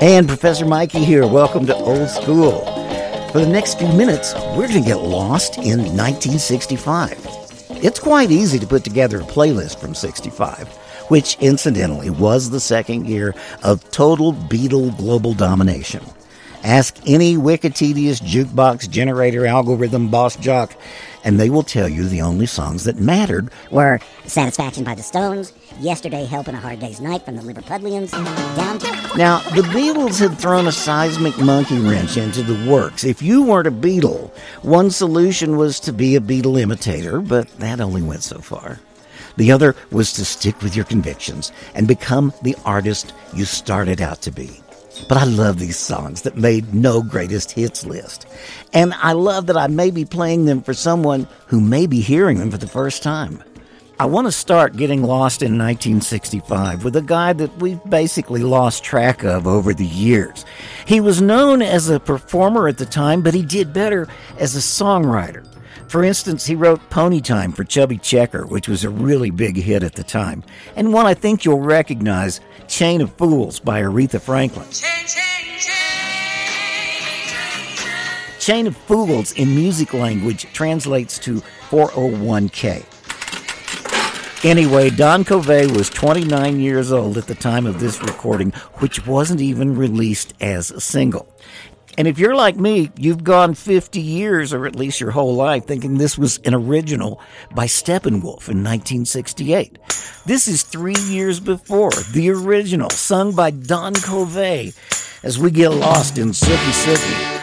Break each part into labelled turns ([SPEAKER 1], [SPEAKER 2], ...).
[SPEAKER 1] And Professor Mikey here. Welcome to Old School. For the next few minutes, we're going to get lost in 1965. It's quite easy to put together a playlist from 65, which incidentally was the second year of total Beatle global domination. Ask any Wikitedious jukebox generator algorithm boss jock, and they will tell you the only songs that mattered
[SPEAKER 2] were Satisfaction by the Stones, Yesterday Helping a Hard Day's Night from the Liverpudlians, Down to...
[SPEAKER 1] Now, the Beatles had thrown a seismic monkey wrench into the works. If you weren't a Beatle, one solution was to be a Beatle imitator, but that only went so far. The other was to stick with your convictions and become the artist you started out to be. But I love these songs that made no greatest hits list. And I love that I may be playing them for someone who may be hearing them for the first time. I want to start getting lost in 1965 with a guy that we've basically lost track of over the years. He was known as a performer at the time, but he did better as a songwriter. For instance, he wrote Pony Time for Chubby Checker, which was a really big hit at the time, and one I think you'll recognize, Chain of Fools by Aretha Franklin. Chain, chain, chain, chain of Fools in music language translates to 401k. Anyway, Don Covay was 29 years old at the time of this recording, which wasn't even released as a single. And if you're like me, you've gone 50 years, or at least your whole life, thinking this was an original by Steppenwolf in 1968. This is three years before the original, sung by Don Covay, as we get lost in Sookie Sookie.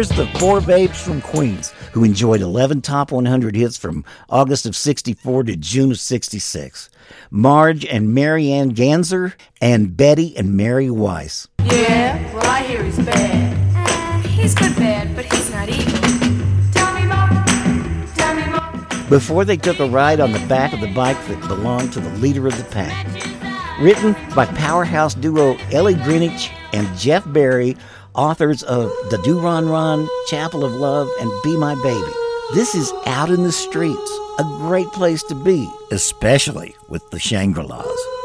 [SPEAKER 1] Here's the four babes from Queens who enjoyed 11 top 100 hits from August of 64 to June of 66. Marge and Marianne Ganser and Betty and Mary Weiss.
[SPEAKER 3] Yeah, well, I hear he's bad. Uh, he's good bad, but he's not evil. Tell me more. Tell me more.
[SPEAKER 1] Before they took a ride on the back of the bike that belonged to the leader of the pack. Written by powerhouse duo Ellie Greenwich and Jeff Barry authors of Da Doo Ron Ron, Chapel of Love, and Be My Baby. This is out in the streets, a great place to be, especially with the Shangri-Las.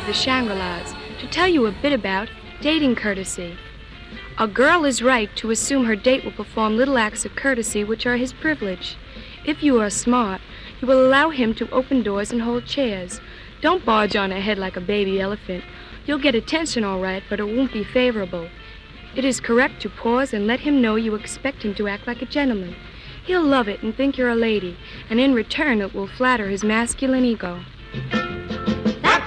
[SPEAKER 4] Of the Shangri-Las to tell you a bit about dating courtesy. A girl is right to assume her date will perform little acts of courtesy which are his privilege. If you are smart, you will allow him to open doors and hold chairs. Don't barge on ahead like a baby elephant. You'll get attention all right, but it won't be favorable. It is correct to pause and let him know you expect him to act like a gentleman. He'll love it and think you're a lady, and in return it will flatter his masculine ego.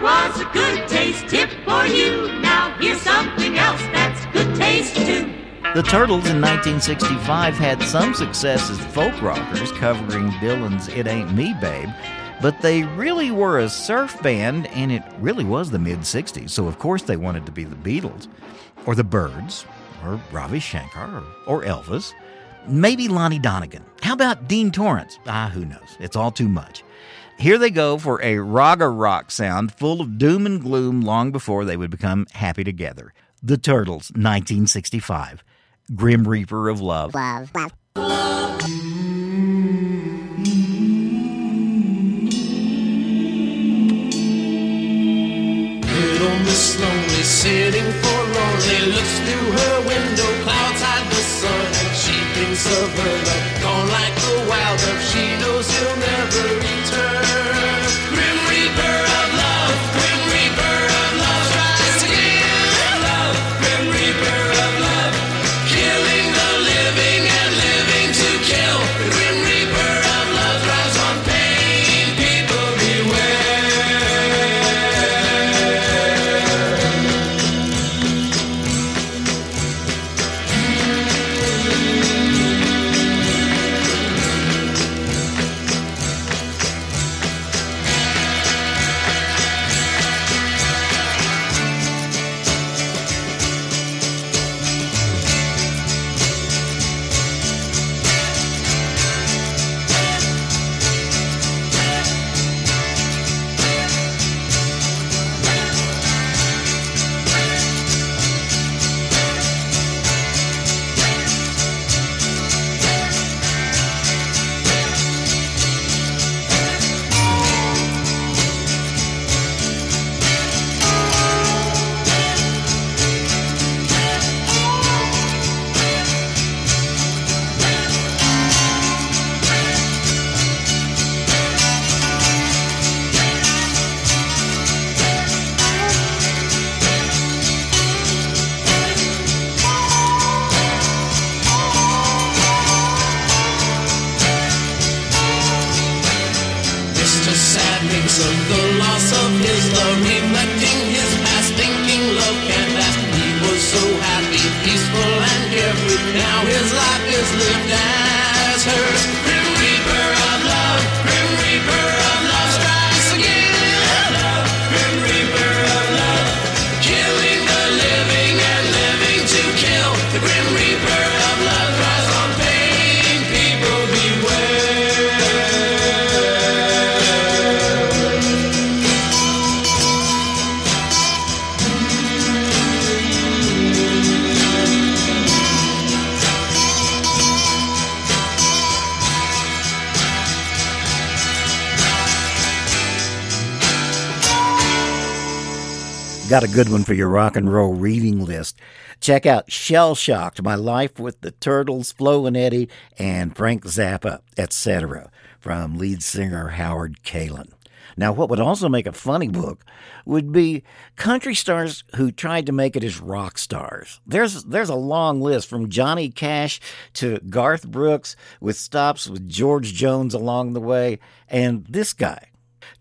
[SPEAKER 5] Was a good taste tip for you. Now here's something else that's good taste too.
[SPEAKER 1] The Turtles in 1965 had some success as folk rockers covering Dylan's It Ain't Me Babe, but they really were a surf band and it really was the mid 60s, so of course they wanted to be the Beatles, or the Byrds, or Ravi Shankar, or, or Elvis. Maybe Lonnie Donegan. How about Dean Torrence? Ah, who knows? It's all too much. Here they go for a raga rock sound full of doom and gloom long before they would become happy together. The Turtles, 1965. Grim Reaper of Love.
[SPEAKER 2] Love. Love.
[SPEAKER 6] Miss Lonely sitting forlornly looks through her window, clouds hide the sun, and she thinks of her love, gone like the wild dove. She knows he'll never thinks of the loss of his love, reflecting his past, thinking love can't last. He was so happy, peaceful, and carefree. Now his life
[SPEAKER 1] Got a good one for your rock and roll reading list. Check out Shell Shocked, My Life with the Turtles, Flo and Eddie, and Frank Zappa, etc., from lead singer Howard Kaylan. Now, what would also make a funny book would be country stars who tried to make it as rock stars. There's there's a long list from Johnny Cash to Garth Brooks, with stops with George Jones along the way, and this guy,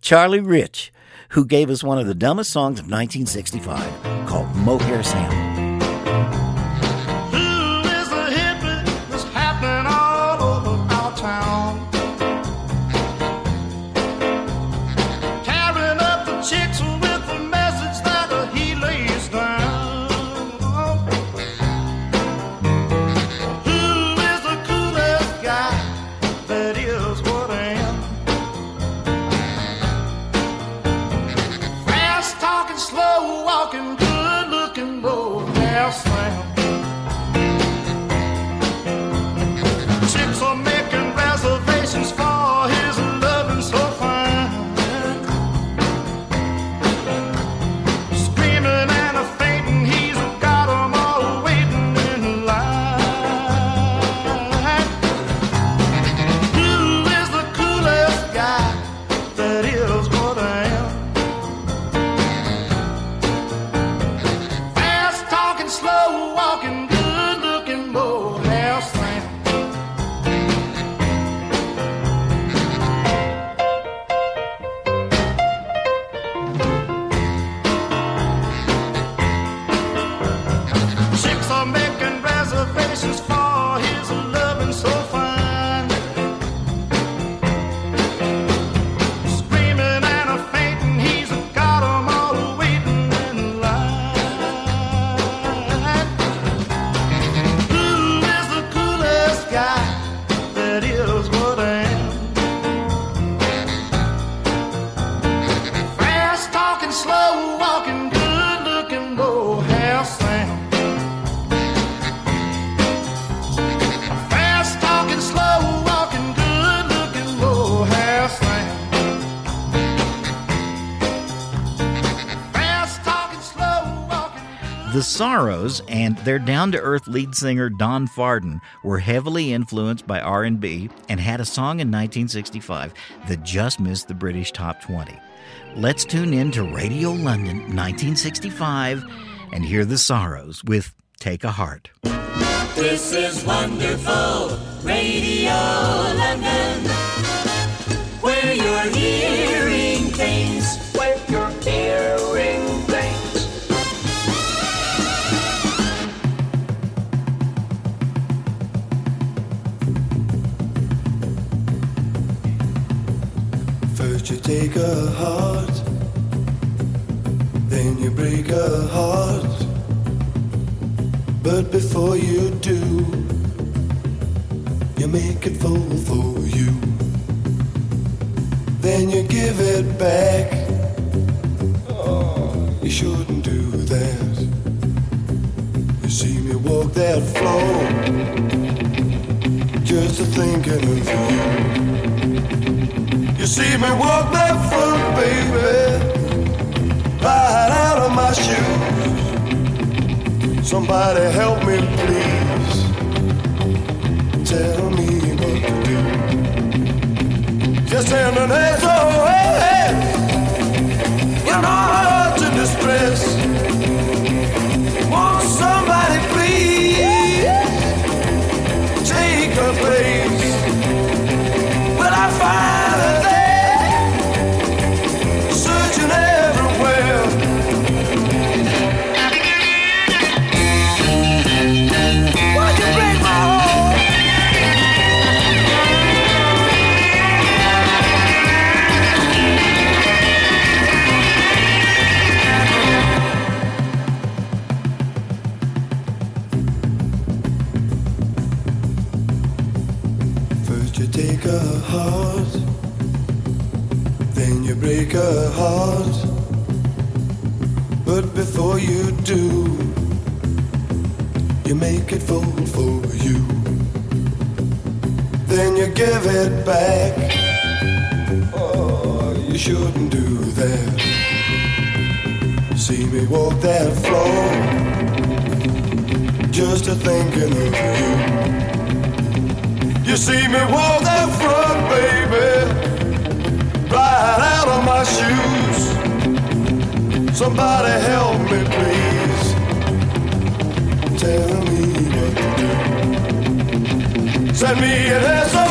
[SPEAKER 1] Charlie Rich, who gave us one of the dumbest songs of 1965 called Mohair Sam.
[SPEAKER 6] The
[SPEAKER 1] Sorrows and their down-to-earth lead singer Don Fardon were heavily influenced by R&B and had a song in 1965 that just missed the British top 20. Let's tune in to Radio London 1965 and hear The Sorrows with Take a Heart.
[SPEAKER 6] This is wonderful Radio London, where you're hearing
[SPEAKER 7] take a heart, then you break a heart. But before you do, you make it fall for you. Then you give it back. Oh, you shouldn't do that. You see me walk that floor, just a thinking of you. You see me walk that floor, baby, right out of my shoes. Somebody help me, please. Tell me what to do. Just send an SOS. You know heart's in distress. Won't somebody then you break a heart. But before you do, you make it fall for you. Then you give it back. Oh, you shouldn't do that. See me walk that floor, just a thinking of you. You see me walk that front, baby, right out of my shoes. Somebody help me, please. Tell me what to do. Send me an SOS.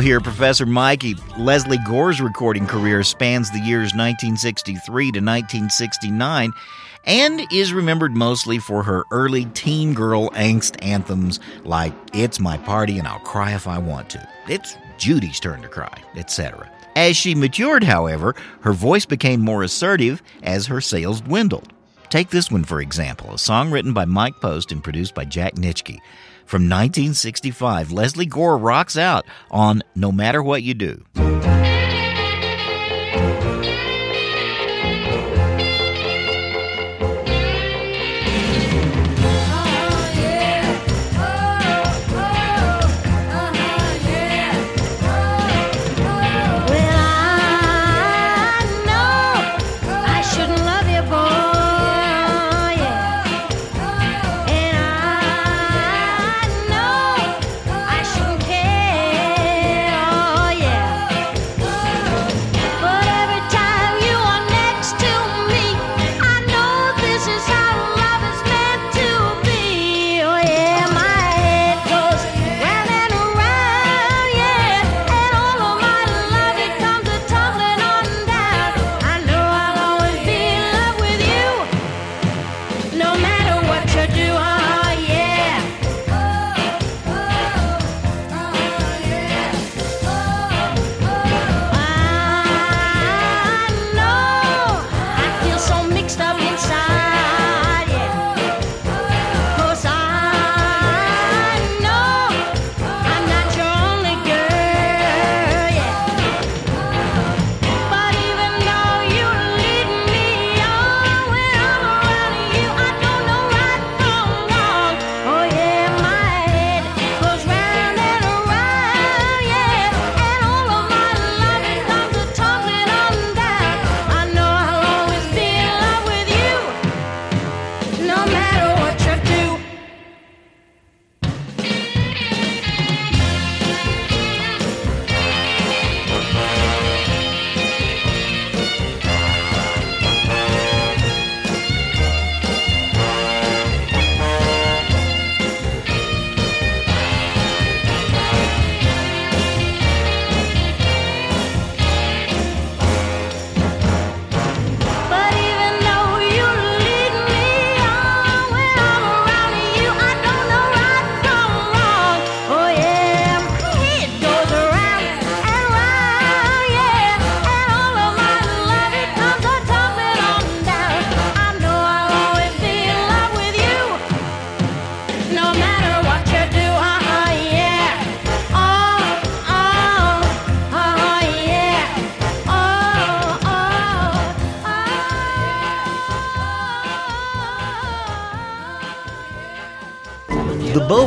[SPEAKER 1] Here, Professor Mikey. Lesley Gore's recording career spans the years 1963 to 1969 and is remembered mostly for her early teen girl angst anthems like It's My Party and I'll Cry If I Want to. It's Judy's turn to cry, etc. As she matured, however, her voice became more assertive as her sales dwindled. Take this one, for example, a song written by Mike Post and produced by Jack Nitzsche. From 1965, Lesley Gore rocks out on No Matter What You Do.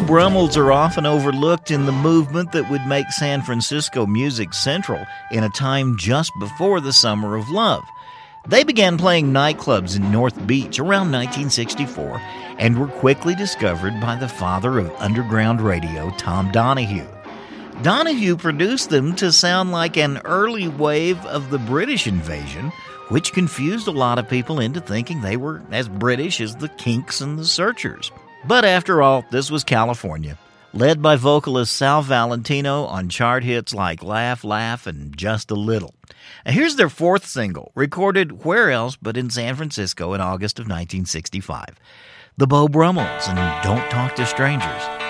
[SPEAKER 1] Brummels are often overlooked in the movement that would make San Francisco music central in a time just before the Summer of Love. They began playing nightclubs in North Beach around 1964 and were quickly discovered by the father of underground radio, Tom Donahue. Donahue produced them to sound like an early wave of the British invasion, which confused a lot of people into thinking they were as British as the Kinks and the Searchers. But after all, this was California, led by vocalist Sal Valentino on chart hits like Laugh, Laugh, and Just a Little. And here's their fourth single, recorded where else but in San Francisco in August of 1965. The Beau Brummels and Don't Talk to Strangers.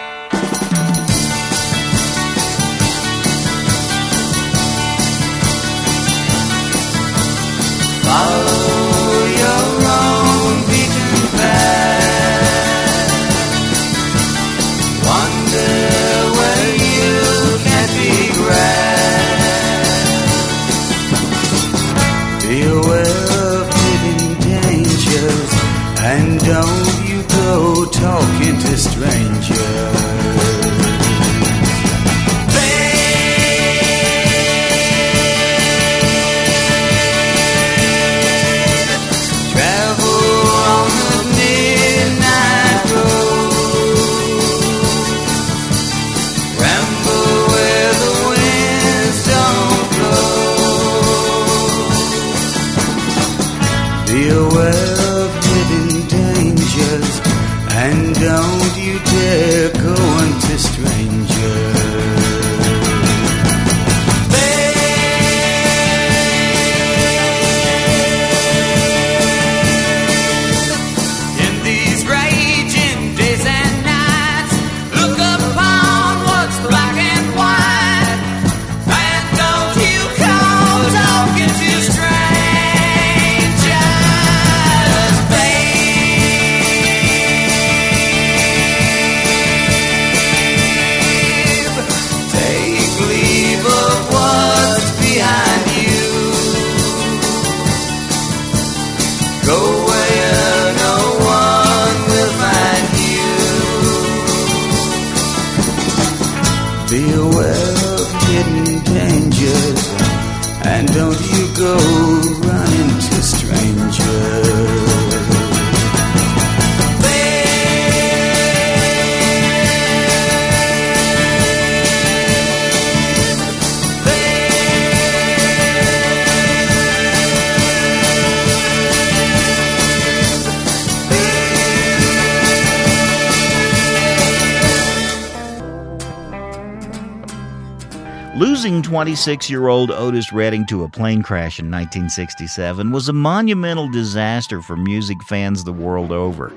[SPEAKER 1] 26 year old Otis Redding to a plane crash in 1967 was a monumental disaster for music fans the world over.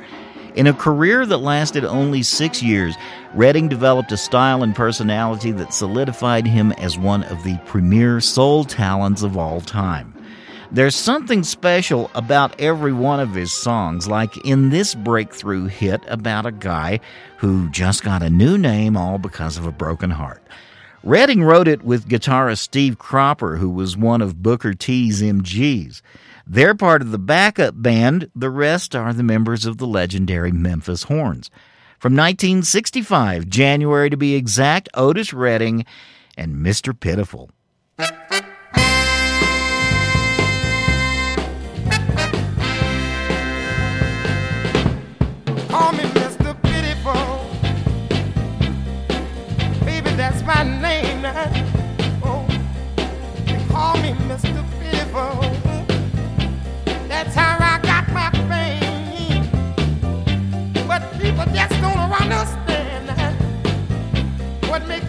[SPEAKER 1] In a career that lasted only six years, Redding developed a style and personality that solidified him as one of the premier soul talents of all time. There's something special about every one of his songs, like in this breakthrough hit about a guy who just got a new name all because of a broken heart. Redding wrote it with guitarist Steve Cropper, who was one of Booker T's MGs. They're part of the backup band, the rest are the members of the legendary Memphis Horns. From 1965, January to be exact, Otis Redding and Mr. Pitiful.
[SPEAKER 8] What make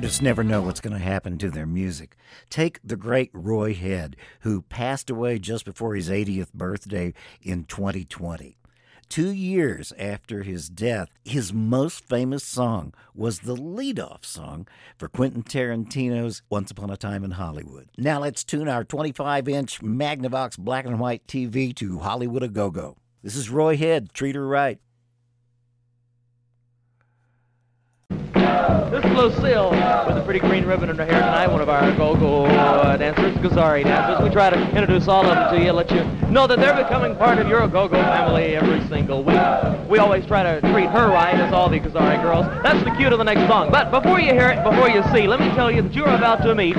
[SPEAKER 1] Artists never know what's going to happen to their music. Take the great Roy Head, who passed away just before his 80th birthday in 2020. Two years after his death, his most famous song was the lead-off song for Quentin Tarantino's Once Upon a Time in Hollywood. Now let's tune our 25-inch Magnavox black and white TV to Hollywood a Go-Go. This is Roy Head. Treat her right.
[SPEAKER 9] This is Lucille with a pretty green ribbon in her hair tonight, one of our go-go uh, dancers, Gazzarri dancers. We try to introduce all of them to you, let you know that they're becoming part of your go-go family every single week. We always try to treat her right as all the Gazzarri girls. That's the cue to the next song. But before you hear it, before you see, let me tell you that you're about to meet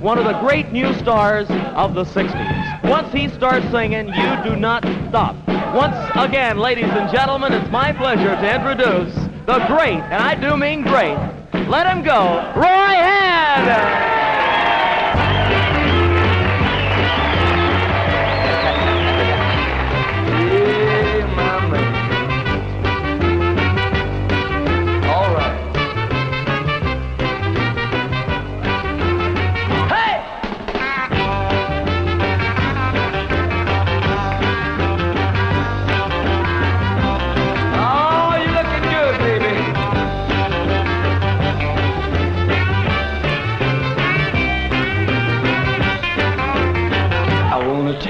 [SPEAKER 9] one of the great new stars of the 60s. Once he starts singing, you do not stop. Once again, ladies and gentlemen, it's my pleasure to introduce the great, and I do mean great, let him go, Roy Head!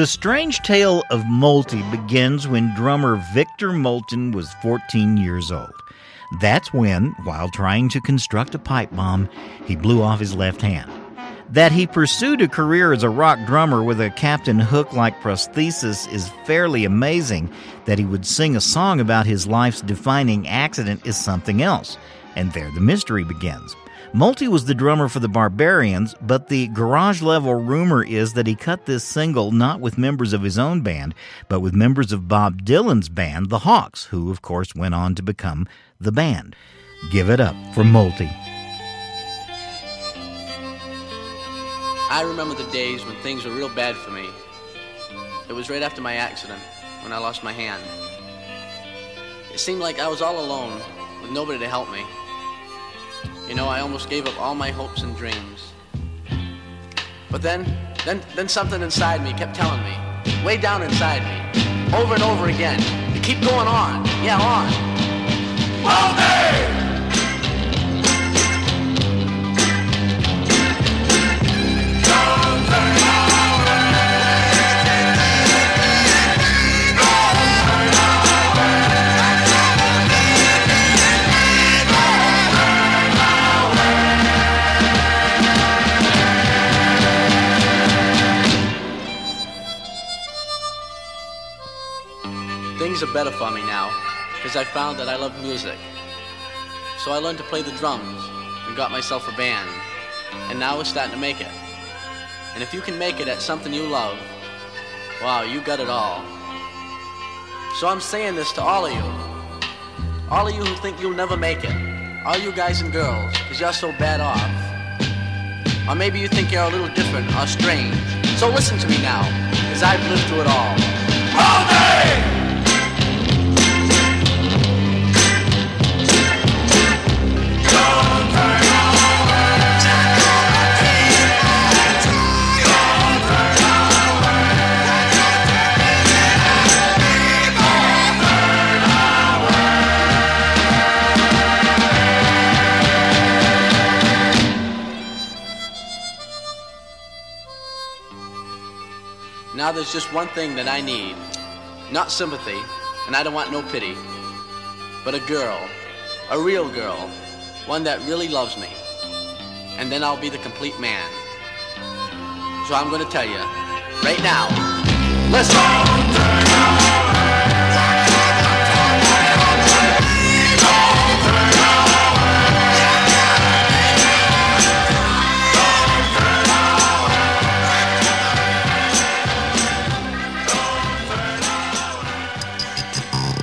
[SPEAKER 1] The strange tale of Moulty begins when drummer Victor Moulton was 14 years old. That's when, while trying to construct a pipe bomb, he blew off his left hand. That he pursued a career as a rock drummer with a Captain Hook like prosthesis is fairly amazing. That he would sing a song about his life's defining accident is something else. And there the mystery begins. Moulty was the drummer for the Barbarians, but the garage level rumor is that he cut this single not with members of his own band, but with members of Bob Dylan's band, the Hawks, who of course went on to become the band. Give it up for Moulty.
[SPEAKER 10] I remember the days when things were real bad for me. It was right after my accident, when I lost my hand. It seemed like I was all alone, with nobody to help me. You know, I almost gave up all my hopes and dreams. But then, then, then something inside me kept telling me, way down inside me, over and over again, to keep going on. Yeah, on. Things are better for me now because I found that I love music. So I learned to play the drums and got myself a band. And now we're starting to make it. And if you can make it at something you love, wow, you got it all. So I'm saying this to all of you. All of you who think you'll never make it. All you guys and girls, because you're so bad off. Or maybe you think you're a little different or strange. So listen to me now, because I've lived through it all. All Now there's just one thing that I need. Not sympathy, and I don't want no pity. But a girl. A real girl. One that really loves me. And then I'll be the complete man. So I'm gonna tell you, right now. Listen!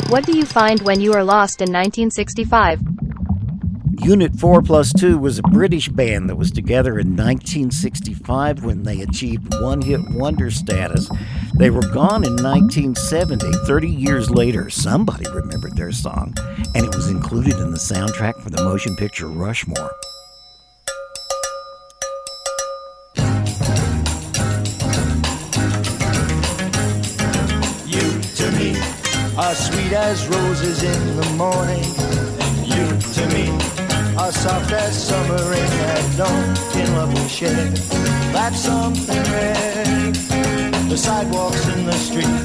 [SPEAKER 11] What do you find when you are lost in 1965?
[SPEAKER 1] Unit 4 Plus 2 was a British band that was together in 1965 when they achieved one hit wonder status. They were gone in 1970. 30 years later, somebody remembered their song, and it was included in the soundtrack for the motion picture Rushmore.
[SPEAKER 12] Are sweet as roses in the morning. And you to me are soft as summer rain at dawn. In love we share, that's something rare. The sidewalks in the street,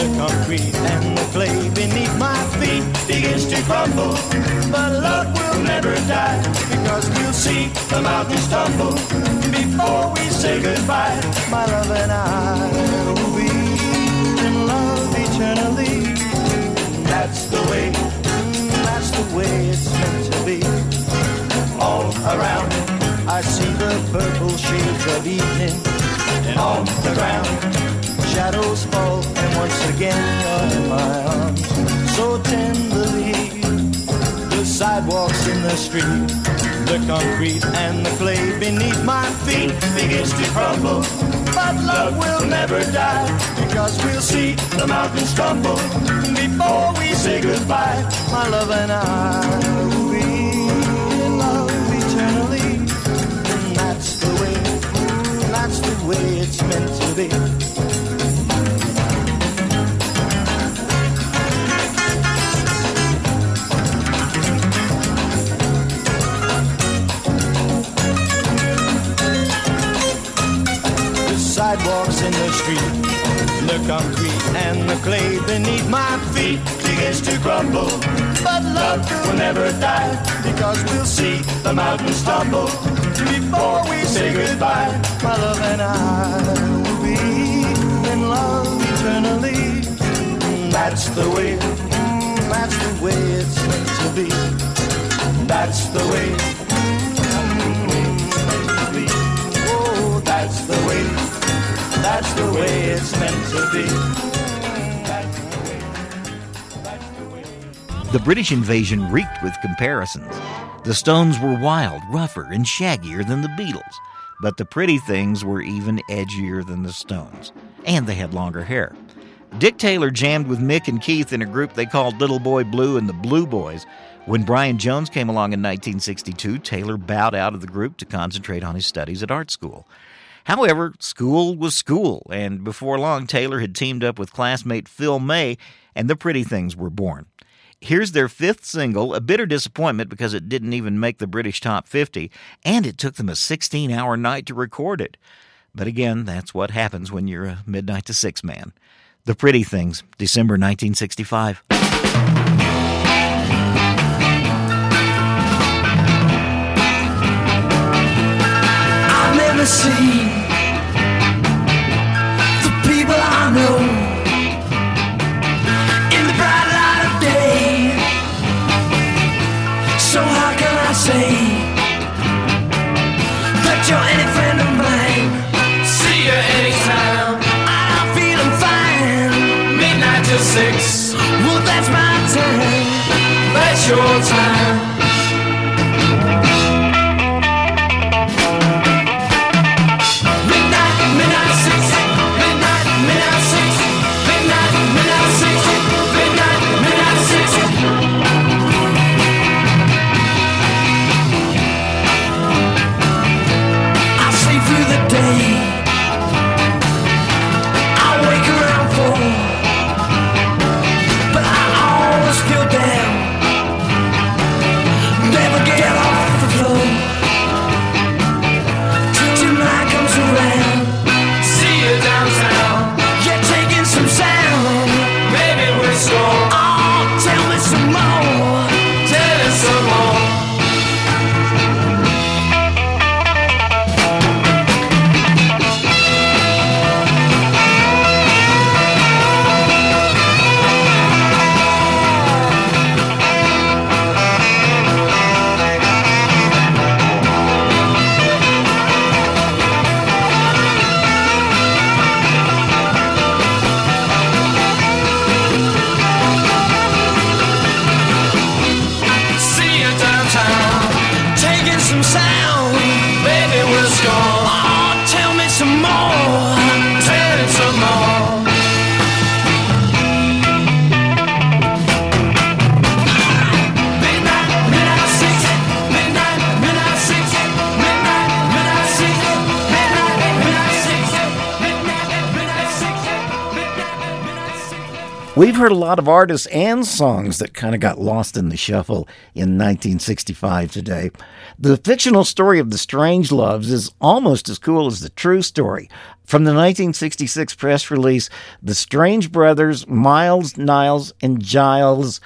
[SPEAKER 12] the concrete and the clay beneath my feet begins to crumble. But love will never die because we'll see the mountains tumble before we say goodbye. My love and I will be in love eternally. That's the way, that's the way it's meant to be. All around, I see the purple shades of evening, and on the ground, shadows fall, and once again you're in my arms, so tenderly. The sidewalks in the street, the concrete and the clay beneath my feet begins to crumble. But love will never die because we'll see the mountains tumble before we say goodbye. My love and I will be in love eternally. And that's the way, that's the way it's meant to be. The sidewalks in the street, the concrete and the clay beneath my feet begins to crumble. But love will never die because we'll see the mountains tumble before we say goodbye. My love and I will be in love eternally. That's the way, that's the way it's meant to be. That's the way. Oh, that's the way. That's the way it's meant to be.
[SPEAKER 1] The British invasion reeked with comparisons. The Stones were wild, rougher, and shaggier than the Beatles, but the Pretty Things were even edgier than the Stones, and they had longer hair. Dick Taylor jammed with Mick and Keith in a group they called Little Boy Blue and the Blue Boys. When Brian Jones came along in 1962, Taylor bowed out of the group to concentrate on his studies at art school. However, school was school, and before long, Taylor had teamed up with classmate Phil May, and the Pretty Things were born. Here's their fifth single, a bitter disappointment because it didn't even make the British top 50, and it took them a 16 hour night to record it. But again, that's what happens when you're a midnight to six man. The Pretty Things, December 1965. We've heard a lot of artists and songs that kind of got lost in the shuffle in 1965 today. The fictional story of the Strange Loves is almost as cool as the true story. From the 1966 press release, the Strange brothers, Miles, Niles, and Giles,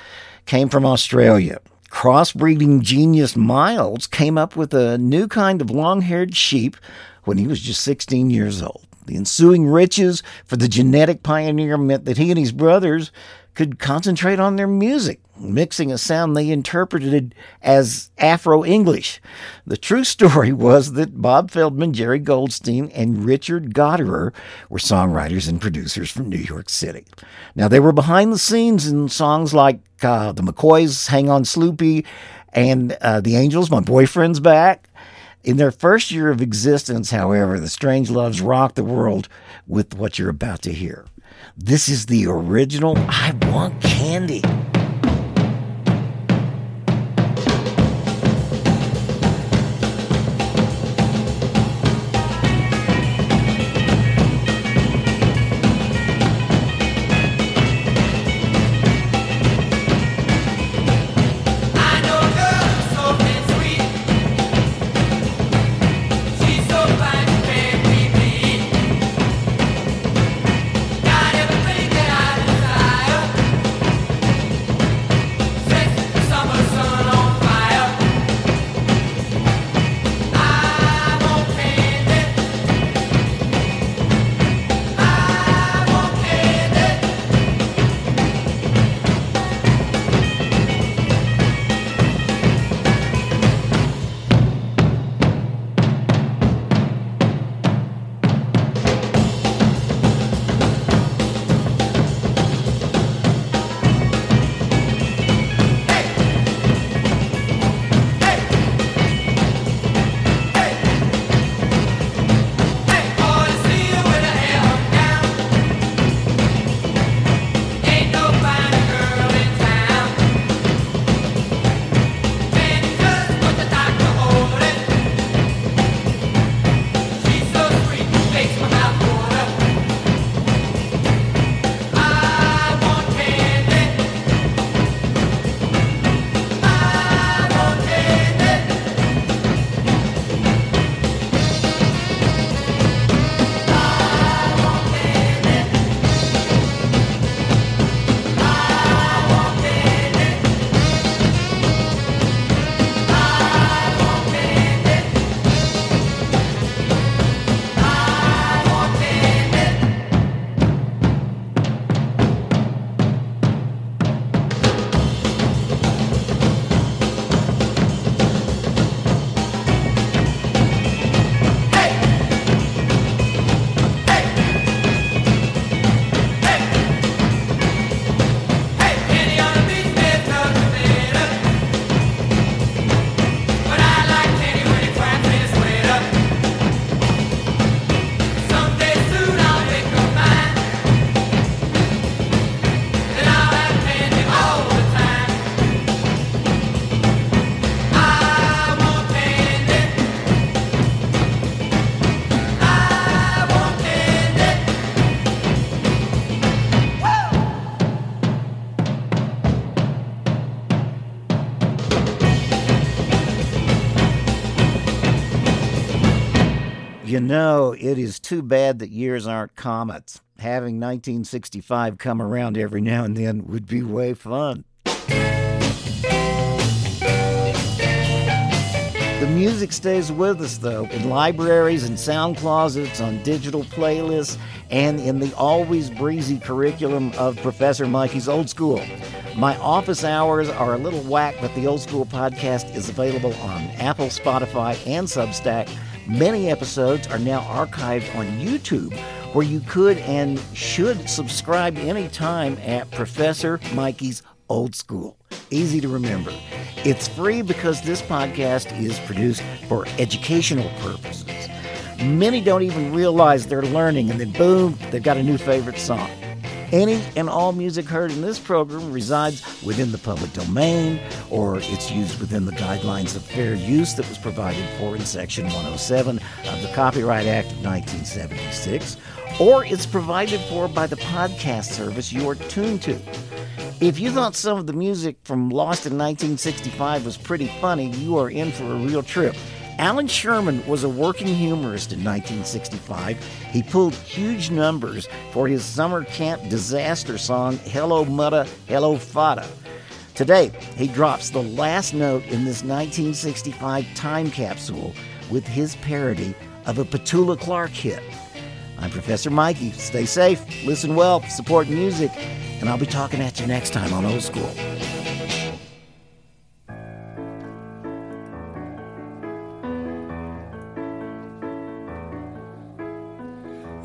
[SPEAKER 1] came from Australia. Crossbreeding genius Miles came up with a new kind of long haired sheep when he was just 16 years old. The ensuing riches for the genetic pioneer meant that he and his brothers could concentrate on their music, mixing a sound they interpreted as Afro English. The true story was that Bob Feldman, Jerry Goldstein, and Richard Gottehrer were songwriters and producers from New York City. Now, they were behind the scenes in songs like uh, The McCoys, Hang On Sloopy, and uh, The Angels, My Boyfriend's Back. In their first year of existence, however, the Strange Loves rocked the world with what you're about to hear. This is the original I Want Candy.
[SPEAKER 13] Know,
[SPEAKER 1] it is too bad that years aren't comets. Having 1965 come around every now and then would be way fun. The music stays with us, though, in libraries and sound closets, on digital playlists, and in the always breezy curriculum of Professor Mikey's Old School. My office hours are a little whack, but the Old School podcast is available on Apple, Spotify, and Substack. Many episodes are now archived on YouTube, where you could and should subscribe anytime at Professor Mikey's Old School. Easy to remember. It's free because this podcast is produced for educational purposes. Many don't even realize they're learning, and then boom, they've got a new favorite song. Any and all music heard in this program resides within the public domain, or it's used within the guidelines of fair use that was provided for in Section 107 of the Copyright Act of 1976, or it's provided for by the podcast service you are tuned to. If you thought some of the music from Lost in 1965 was pretty funny, you are in for a real trip. Allan Sherman was a working humorist in 1965. He pulled huge numbers for his summer camp disaster song, Hello Muddah, Hello Fadduh. Today, he drops the last note in this 1965 time capsule with his parody of a Petula Clark hit. I'm Professor Mikey. Stay safe, listen well, support music, and I'll be talking at you next time on Old School.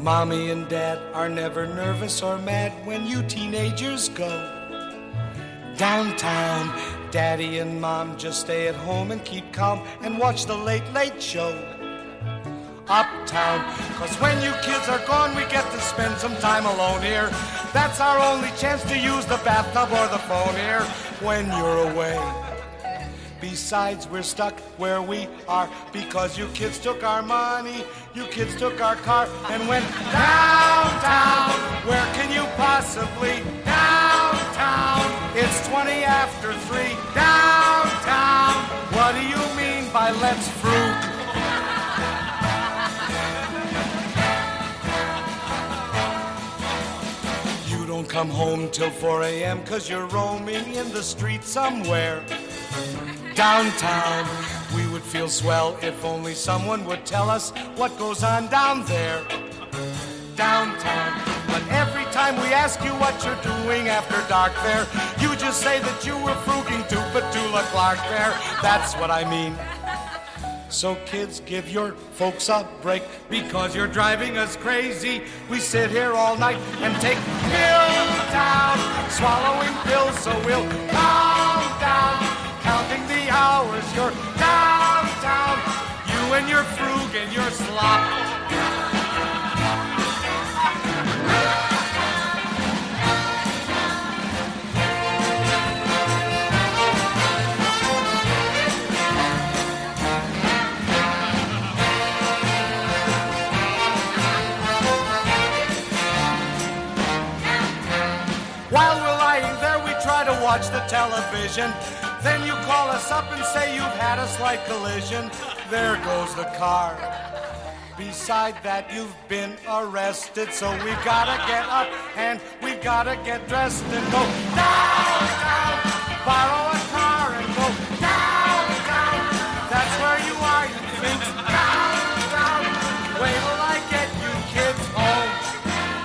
[SPEAKER 13] Mommy and dad are never nervous or mad when you teenagers go downtown. Daddy and mom just stay at home and keep calm and watch the late, late show uptown. Cause when you kids are gone, we get to spend some time alone here. That's our only chance to use the bathtub or the phone here when you're away. Besides, we're stuck where we are because you kids took our money, you kids took our car and went downtown. Where can you possibly? Downtown. It's 20 after 3. Downtown. What do you mean by let's fruit? You don't come home till 4 a.m. cause you're roaming in the street somewhere. Downtown, would feel swell if only someone would tell us what goes on down there. Downtown, but every time we ask you what you're doing after dark there, you just say that you were fruging to Petula Clark there. That's what I mean. So kids, give your folks a break because you're driving us crazy. We sit here all night and take pills down, swallowing pills so we'll calm down, counting the hours. You're you and your frug and your slop. While we're lying there, we try to watch the television. Then you call us up and say you've had a slight collision. There goes the car. Beside that, you've been arrested, so we've gotta get up and we've gotta get dressed and go downtown. Borrow a car and go downtown. That's where you are, you think. Downtown. Wait till I get you kids home.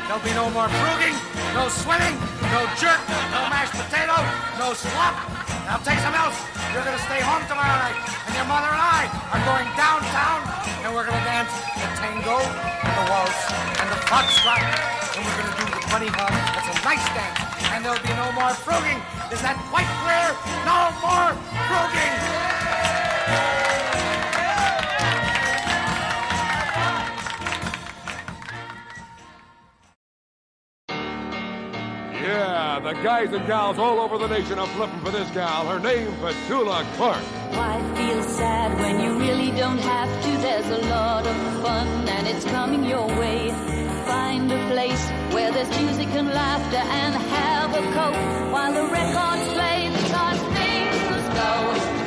[SPEAKER 13] There'll be no more fruging, no swimming, no jerk, no mashed potato, no slop. I'll take some else. You're gonna stay home tomorrow night, and your mother and I are going downtown, and we're gonna dance the tango, and the waltz, and the foxtrot, and we're gonna do the bunny hug. It's a nice dance, and there'll be no more fruging. Is that quite clear? No more fruging.
[SPEAKER 14] The guys and gals all over the nation are flipping for this gal. Her name, Petula Clark.
[SPEAKER 15] Oh, Why feel sad when you really don't have to? There's a lot of fun and it's coming your way. Find a place where there's music and laughter and have a coke while the records play because things go.